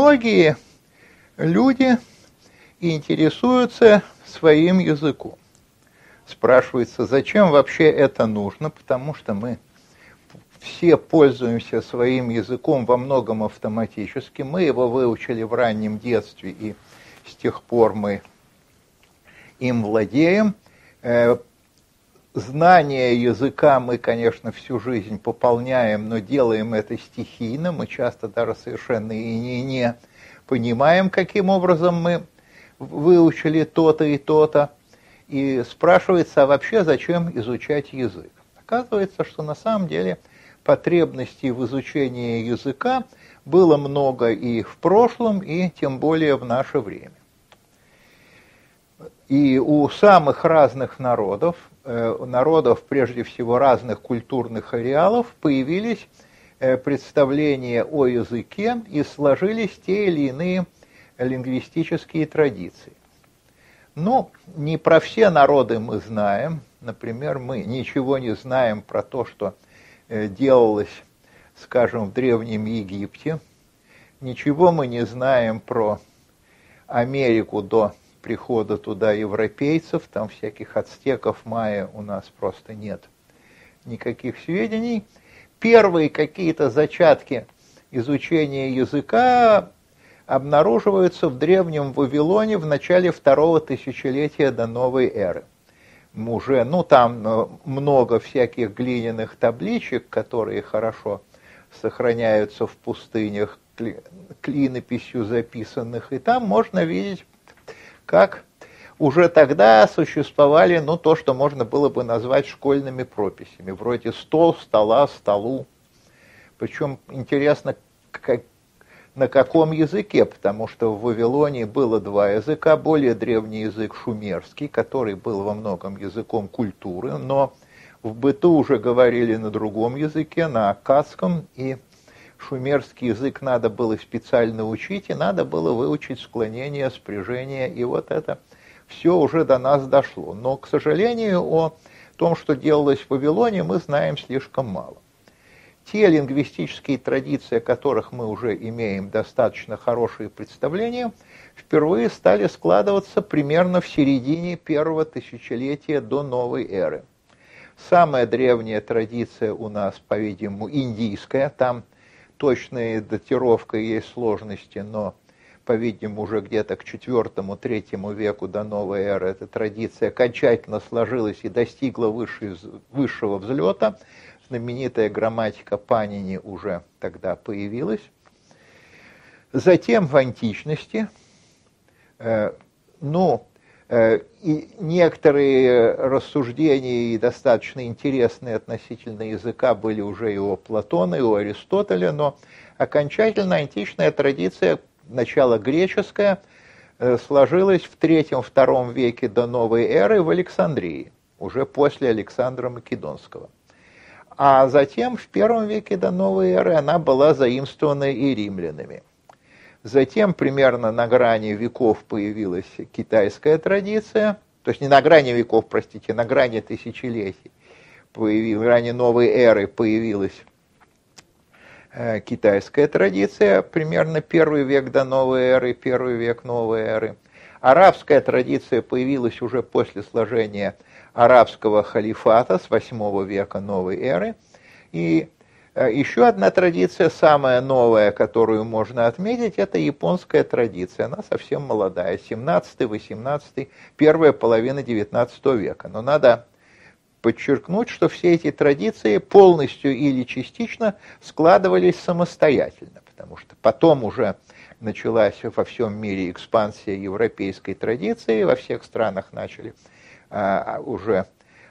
многие люди интересуются своим языком. Спрашивается, зачем вообще это нужно, потому что мы все пользуемся своим языком во многом автоматически. Мы его выучили в раннем детстве, и с тех пор мы им владеем. Знание языка мы, конечно, всю жизнь пополняем, но делаем это стихийно. Мы часто даже совершенно и не, не понимаем, каким образом мы выучили то-то и то-то. И спрашивается, а вообще зачем изучать язык? Оказывается, что на самом деле потребностей в изучении языка было много и в прошлом, и тем более в наше время. И у самых разных народов, э, народов прежде всего разных культурных ареалов, появились э, представления о языке и сложились те или иные лингвистические традиции. Ну, не про все народы мы знаем. Например, мы ничего не знаем про то, что э, делалось, скажем, в Древнем Египте. Ничего мы не знаем про Америку до прихода туда европейцев, там всяких ацтеков, майя у нас просто нет никаких сведений. Первые какие-то зачатки изучения языка обнаруживаются в древнем Вавилоне в начале второго тысячелетия до новой эры. Уже, ну там э, много всяких глиняных табличек, которые хорошо сохраняются в пустынях, клинописью записанных, и там можно видеть, как уже тогда существовали, ну, то, что можно было бы назвать школьными прописями, вроде стол, стола, столу. Причем интересно, как, на каком языке, потому что в Вавилоне было два языка, более древний язык шумерский, который был во многом языком культуры, но в быту уже говорили на другом языке, на аккадском, и шумерский язык надо было специально учить, и надо было выучить склонение, спряжение, и вот это все уже до нас дошло. Но, к сожалению, о том, что делалось в Вавилоне, мы знаем слишком мало те лингвистические традиции, о которых мы уже имеем достаточно хорошие представления, впервые стали складываться примерно в середине первого тысячелетия до новой эры. Самая древняя традиция у нас, по-видимому, индийская, там точная датировка есть сложности, но, по-видимому, уже где-то к IV-III веку до новой эры эта традиция окончательно сложилась и достигла высшего взлета – знаменитая грамматика Панини уже тогда появилась. Затем в античности, э, ну, и некоторые рассуждения и достаточно интересные относительно языка были уже и у Платона, и у Аристотеля, но окончательно античная традиция, начало греческое, э, сложилась в третьем-втором веке до новой эры в Александрии, уже после Александра Македонского – а затем в первом веке до новой эры она была заимствована и римлянами. Затем примерно на грани веков появилась китайская традиция, то есть не на грани веков, простите, на грани тысячелетий, появилась, грани новой эры появилась э, китайская традиция, примерно первый век до новой эры, первый век новой эры. Арабская традиция появилась уже после сложения арабского халифата с 8 века новой эры. И еще одна традиция, самая новая, которую можно отметить, это японская традиция. Она совсем молодая, 17-18, первая половина 19 века. Но надо подчеркнуть, что все эти традиции полностью или частично складывались самостоятельно, потому что потом уже началась во всем мире экспансия европейской традиции, во всех странах начали а, уже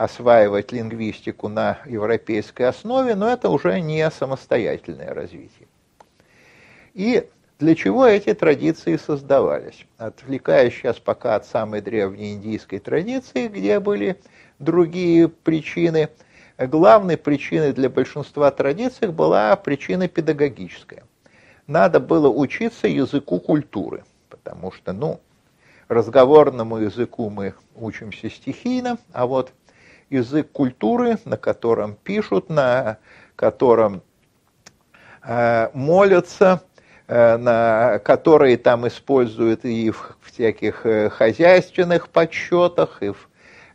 осваивать лингвистику на европейской основе, но это уже не самостоятельное развитие. И для чего эти традиции создавались? Отвлекаясь сейчас пока от самой древней индийской традиции, где были другие причины, главной причиной для большинства традиций была причина педагогическая. Надо было учиться языку культуры, потому что, ну, разговорному языку мы учимся стихийно, а вот язык культуры, на котором пишут, на котором э, молятся, э, на, которые там используют и в всяких э, хозяйственных подсчетах, и в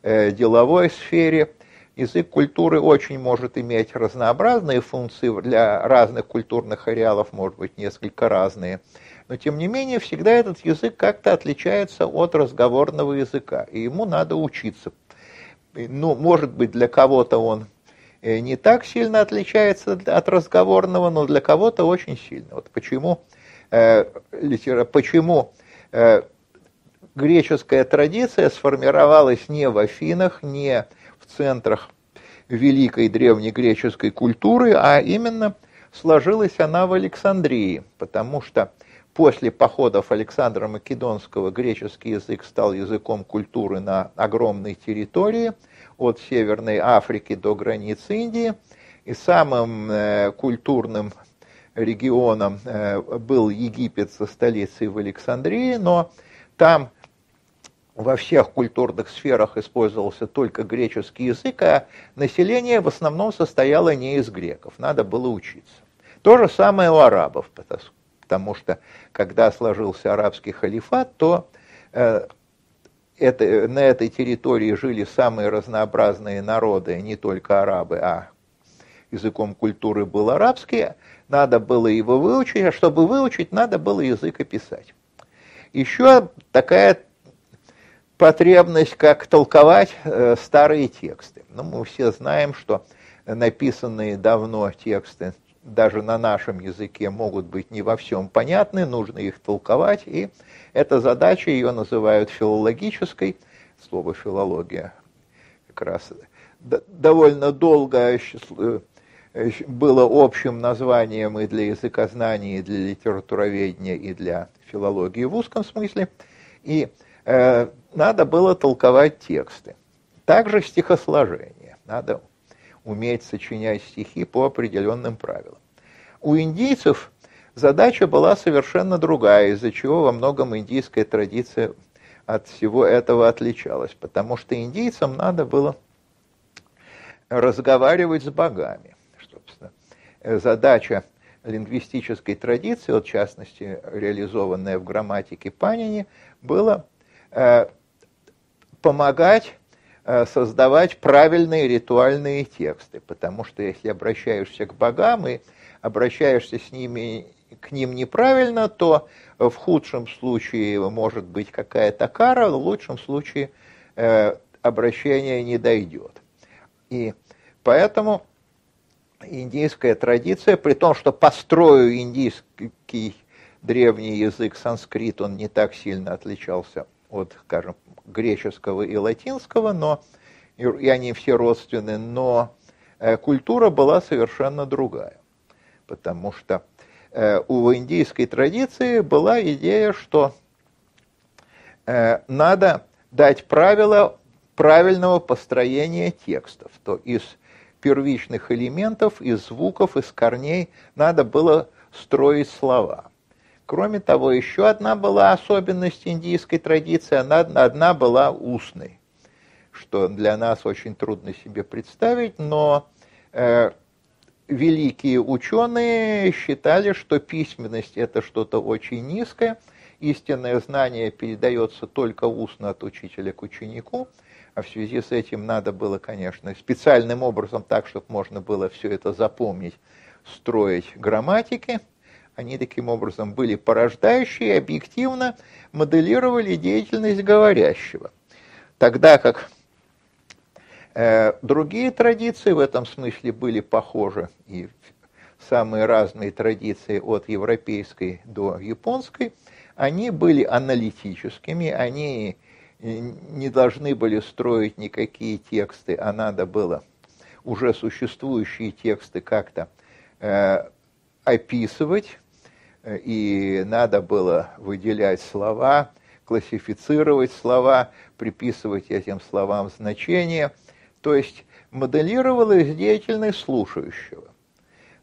деловой сфере. Язык культуры очень может иметь разнообразные функции, для разных культурных ареалов может быть несколько разные. Но тем не менее, всегда этот язык как-то отличается от разговорного языка, и ему надо учиться. Ну, может быть, для кого-то он Э, не так сильно отличается от разговорного, но для кого-то очень сильно. Вот почему, э, почему э, греческая традиция сформировалась не в Афинах, не в центрах великой древнегреческой культуры, а именно сложилась она в Александрии, потому что после походов Александра Македонского греческий язык стал языком культуры на огромной территории – от Северной Африки до границ Индии. И самым э, культурным регионом э, был Египет со столицей в Александрии, но там во всех культурных сферах использовался только греческий язык, а население в основном состояло не из греков, надо было учиться. То же самое у арабов, потому что когда сложился арабский халифат, то э, это, на этой территории жили самые разнообразные народы, не только арабы, а языком культуры был арабский, надо было его выучить, а чтобы выучить, надо было язык описать. Еще такая потребность, как толковать э, старые тексты. Ну, мы все знаем, что написанные давно тексты даже на нашем языке могут быть не во всем понятны, нужно их толковать, и эта задача, ее называют филологической, слово филология как раз довольно долго э, было общим названием и для языкознания, и для литературоведения, и для филологии в узком смысле, и э, надо было толковать тексты. Также стихосложение, надо уметь сочинять стихи по определенным правилам. У индийцев задача была совершенно другая, из-за чего во многом индийская традиция от всего этого отличалась, потому что индийцам надо было разговаривать с богами. Собственно, задача лингвистической традиции, вот в частности реализованная в грамматике Панини, была э, помогать э, создавать правильные ритуальные тексты, потому что если обращаешься к богам и обращаешься с ними к ним неправильно, то в худшем случае может быть какая-то кара, в лучшем случае э, обращение не дойдет. И поэтому индийская традиция, при том, что по строю индийский древний язык санскрит, он не так сильно отличался от, скажем, греческого и латинского, но и они все родственны, но э, культура была совершенно другая, потому что Э, у индийской традиции была идея, что э, надо дать правила правильного построения текстов. То из первичных элементов, из звуков, из корней надо было строить слова. Кроме того, еще одна была особенность индийской традиции, она одна была устной, что для нас очень трудно себе представить, но э, великие ученые считали, что письменность это что-то очень низкое, истинное знание передается только устно от учителя к ученику, а в связи с этим надо было, конечно, специальным образом так, чтобы можно было все это запомнить, строить грамматики. Они таким образом были порождающие и объективно моделировали деятельность говорящего. Тогда как Э, другие традиции в этом смысле были похожи, и самые разные традиции от европейской до японской, они были аналитическими, они не должны были строить никакие тексты, а надо было уже существующие тексты как-то э, описывать, и надо было выделять слова, классифицировать слова, приписывать этим словам значения – то есть моделировалась деятельность слушающего.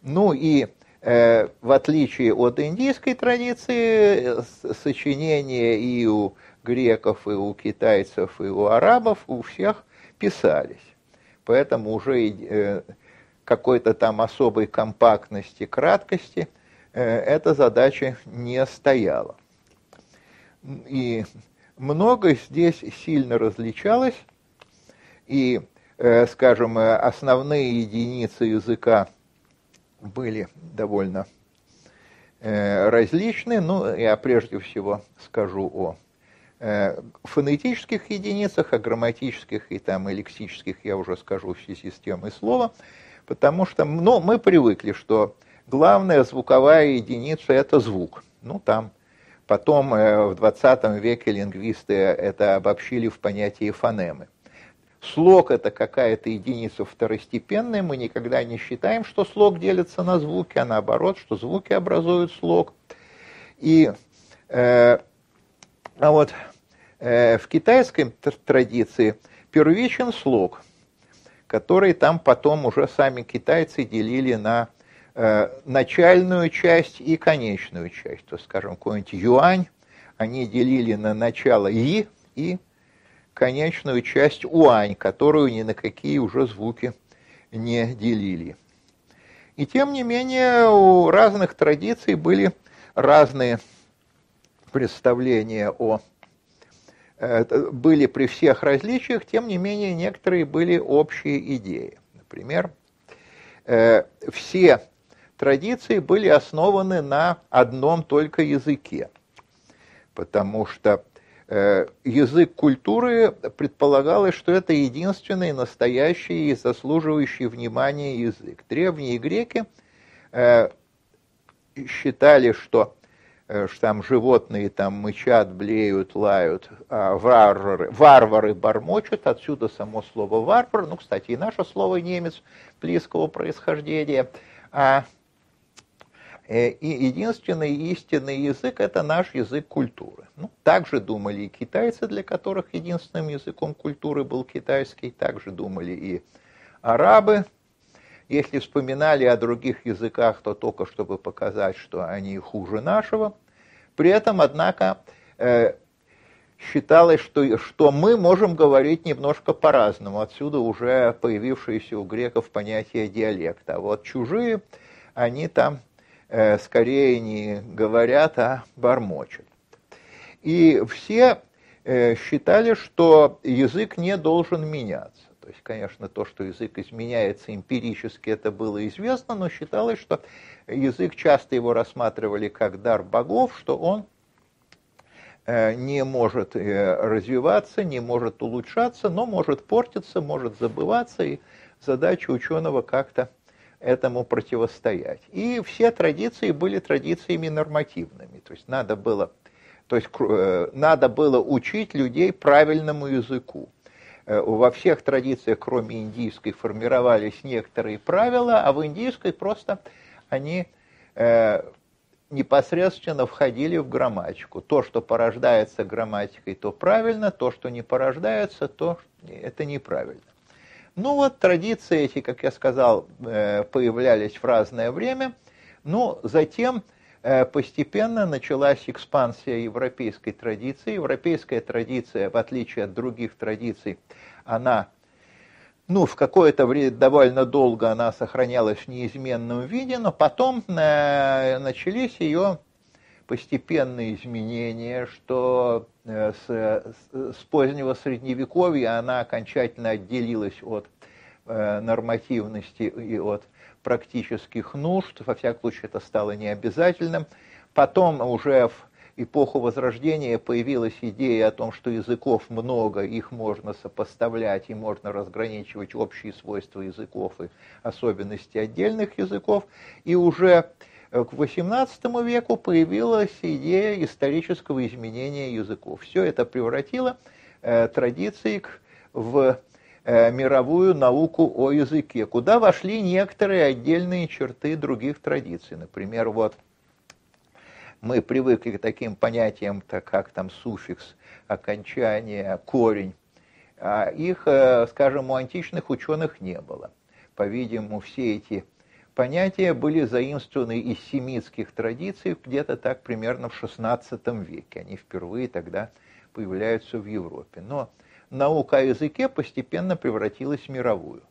Ну и э, в отличие от индийской традиции, сочинения и у греков, и у китайцев, и у арабов у всех писались. Поэтому уже э, какой-то там особой компактности, краткости эта задача не стояла. И многое здесь сильно различалось, и, скажем, основные единицы языка были довольно различны. Ну, я прежде всего скажу о фонетических единицах, о грамматических и там и лексических я уже скажу в связи с темой слова, потому что ну, мы привыкли, что главная звуковая единица – это звук. Ну, там потом э, в 20 веке лингвисты это обобщили в понятие фонемы. Слог – это какая-то единица второстепенная, мы никогда не считаем, что слог делится на звуки, а наоборот, что звуки образуют слог. И э, а вот Э, в китайской традиции первичен слог, который там потом уже сами китайцы делили на начальную часть и конечную часть. То, скажем, какой-нибудь юань они делили на начало и и конечную часть уань, которую ни на какие уже звуки не делили. И тем не менее у разных традиций были разные представления о были при всех различиях, тем не менее некоторые были общие идеи. Например, э, все традиции были основаны на одном только языке, потому что э, язык культуры предполагалось, что это единственный настоящий и заслуживающий внимания язык. Древние греки э, считали, что Э, что там животные там мычат, блеют, лают, а варвары, варвары бормочут, отсюда само слово варвар, ну, кстати, и наше слово немец близкого происхождения, а и единственный истинный язык – это наш язык культуры. Ну, также думали и китайцы, для которых единственным языком культуры был китайский, также думали и арабы. Если вспоминали о других языках, то только чтобы показать, что они хуже нашего – при этом, однако, э, считалось, что, что мы можем говорить немножко по-разному. Отсюда уже появившееся у греков понятие диалекта. А вот чужие, они там э, скорее не говорят, а бормочут. И все э, считали, что язык не должен меняться. То есть, конечно, то, что язык изменяется эмпирически, это было известно, но считалось, что язык часто его рассматривали как дар богов, что он э, не может э, развиваться, не может улучшаться, но может портиться, может забываться, и задача ученого как-то этому противостоять. И все традиции были традициями нормативными, то есть надо было, то есть, э, надо было учить людей правильному языку. Э, во всех традициях, кроме индийской, формировались некоторые правила, а в индийской просто они э, непосредственно входили в грамматику. То, что порождается грамматикой, то правильно, то, что не порождается, то это неправильно. Ну вот традиции эти, как я сказал, э, появлялись в разное время, но затем Э, постепенно началась экспансия европейской традиции. Европейская традиция, в отличие от других традиций, она, ну, в какое-то время, довольно долго она сохранялась в неизменном виде, но потом э, начались ее постепенные изменения, что э, с, с позднего средневековья она окончательно отделилась от нормативности и от практических нужд, во всяком случае это стало необязательным. Потом уже в эпоху Возрождения появилась идея о том, что языков много, их можно сопоставлять и можно разграничивать общие свойства языков и особенности отдельных языков. И уже к XVIII веку появилась идея исторического изменения языков. Все это превратило э, традиции в Э, мировую науку о языке, куда вошли некоторые отдельные черты других традиций. Например, вот мы привыкли к таким понятиям, так как там суффикс, окончание, корень. А их, э, скажем, у античных ученых не было. По-видимому, все эти понятия были заимствованы из семитских традиций где-то так примерно в XVI веке. Они впервые тогда появляются в Европе. Но наука о языке постепенно превратилась в мировую.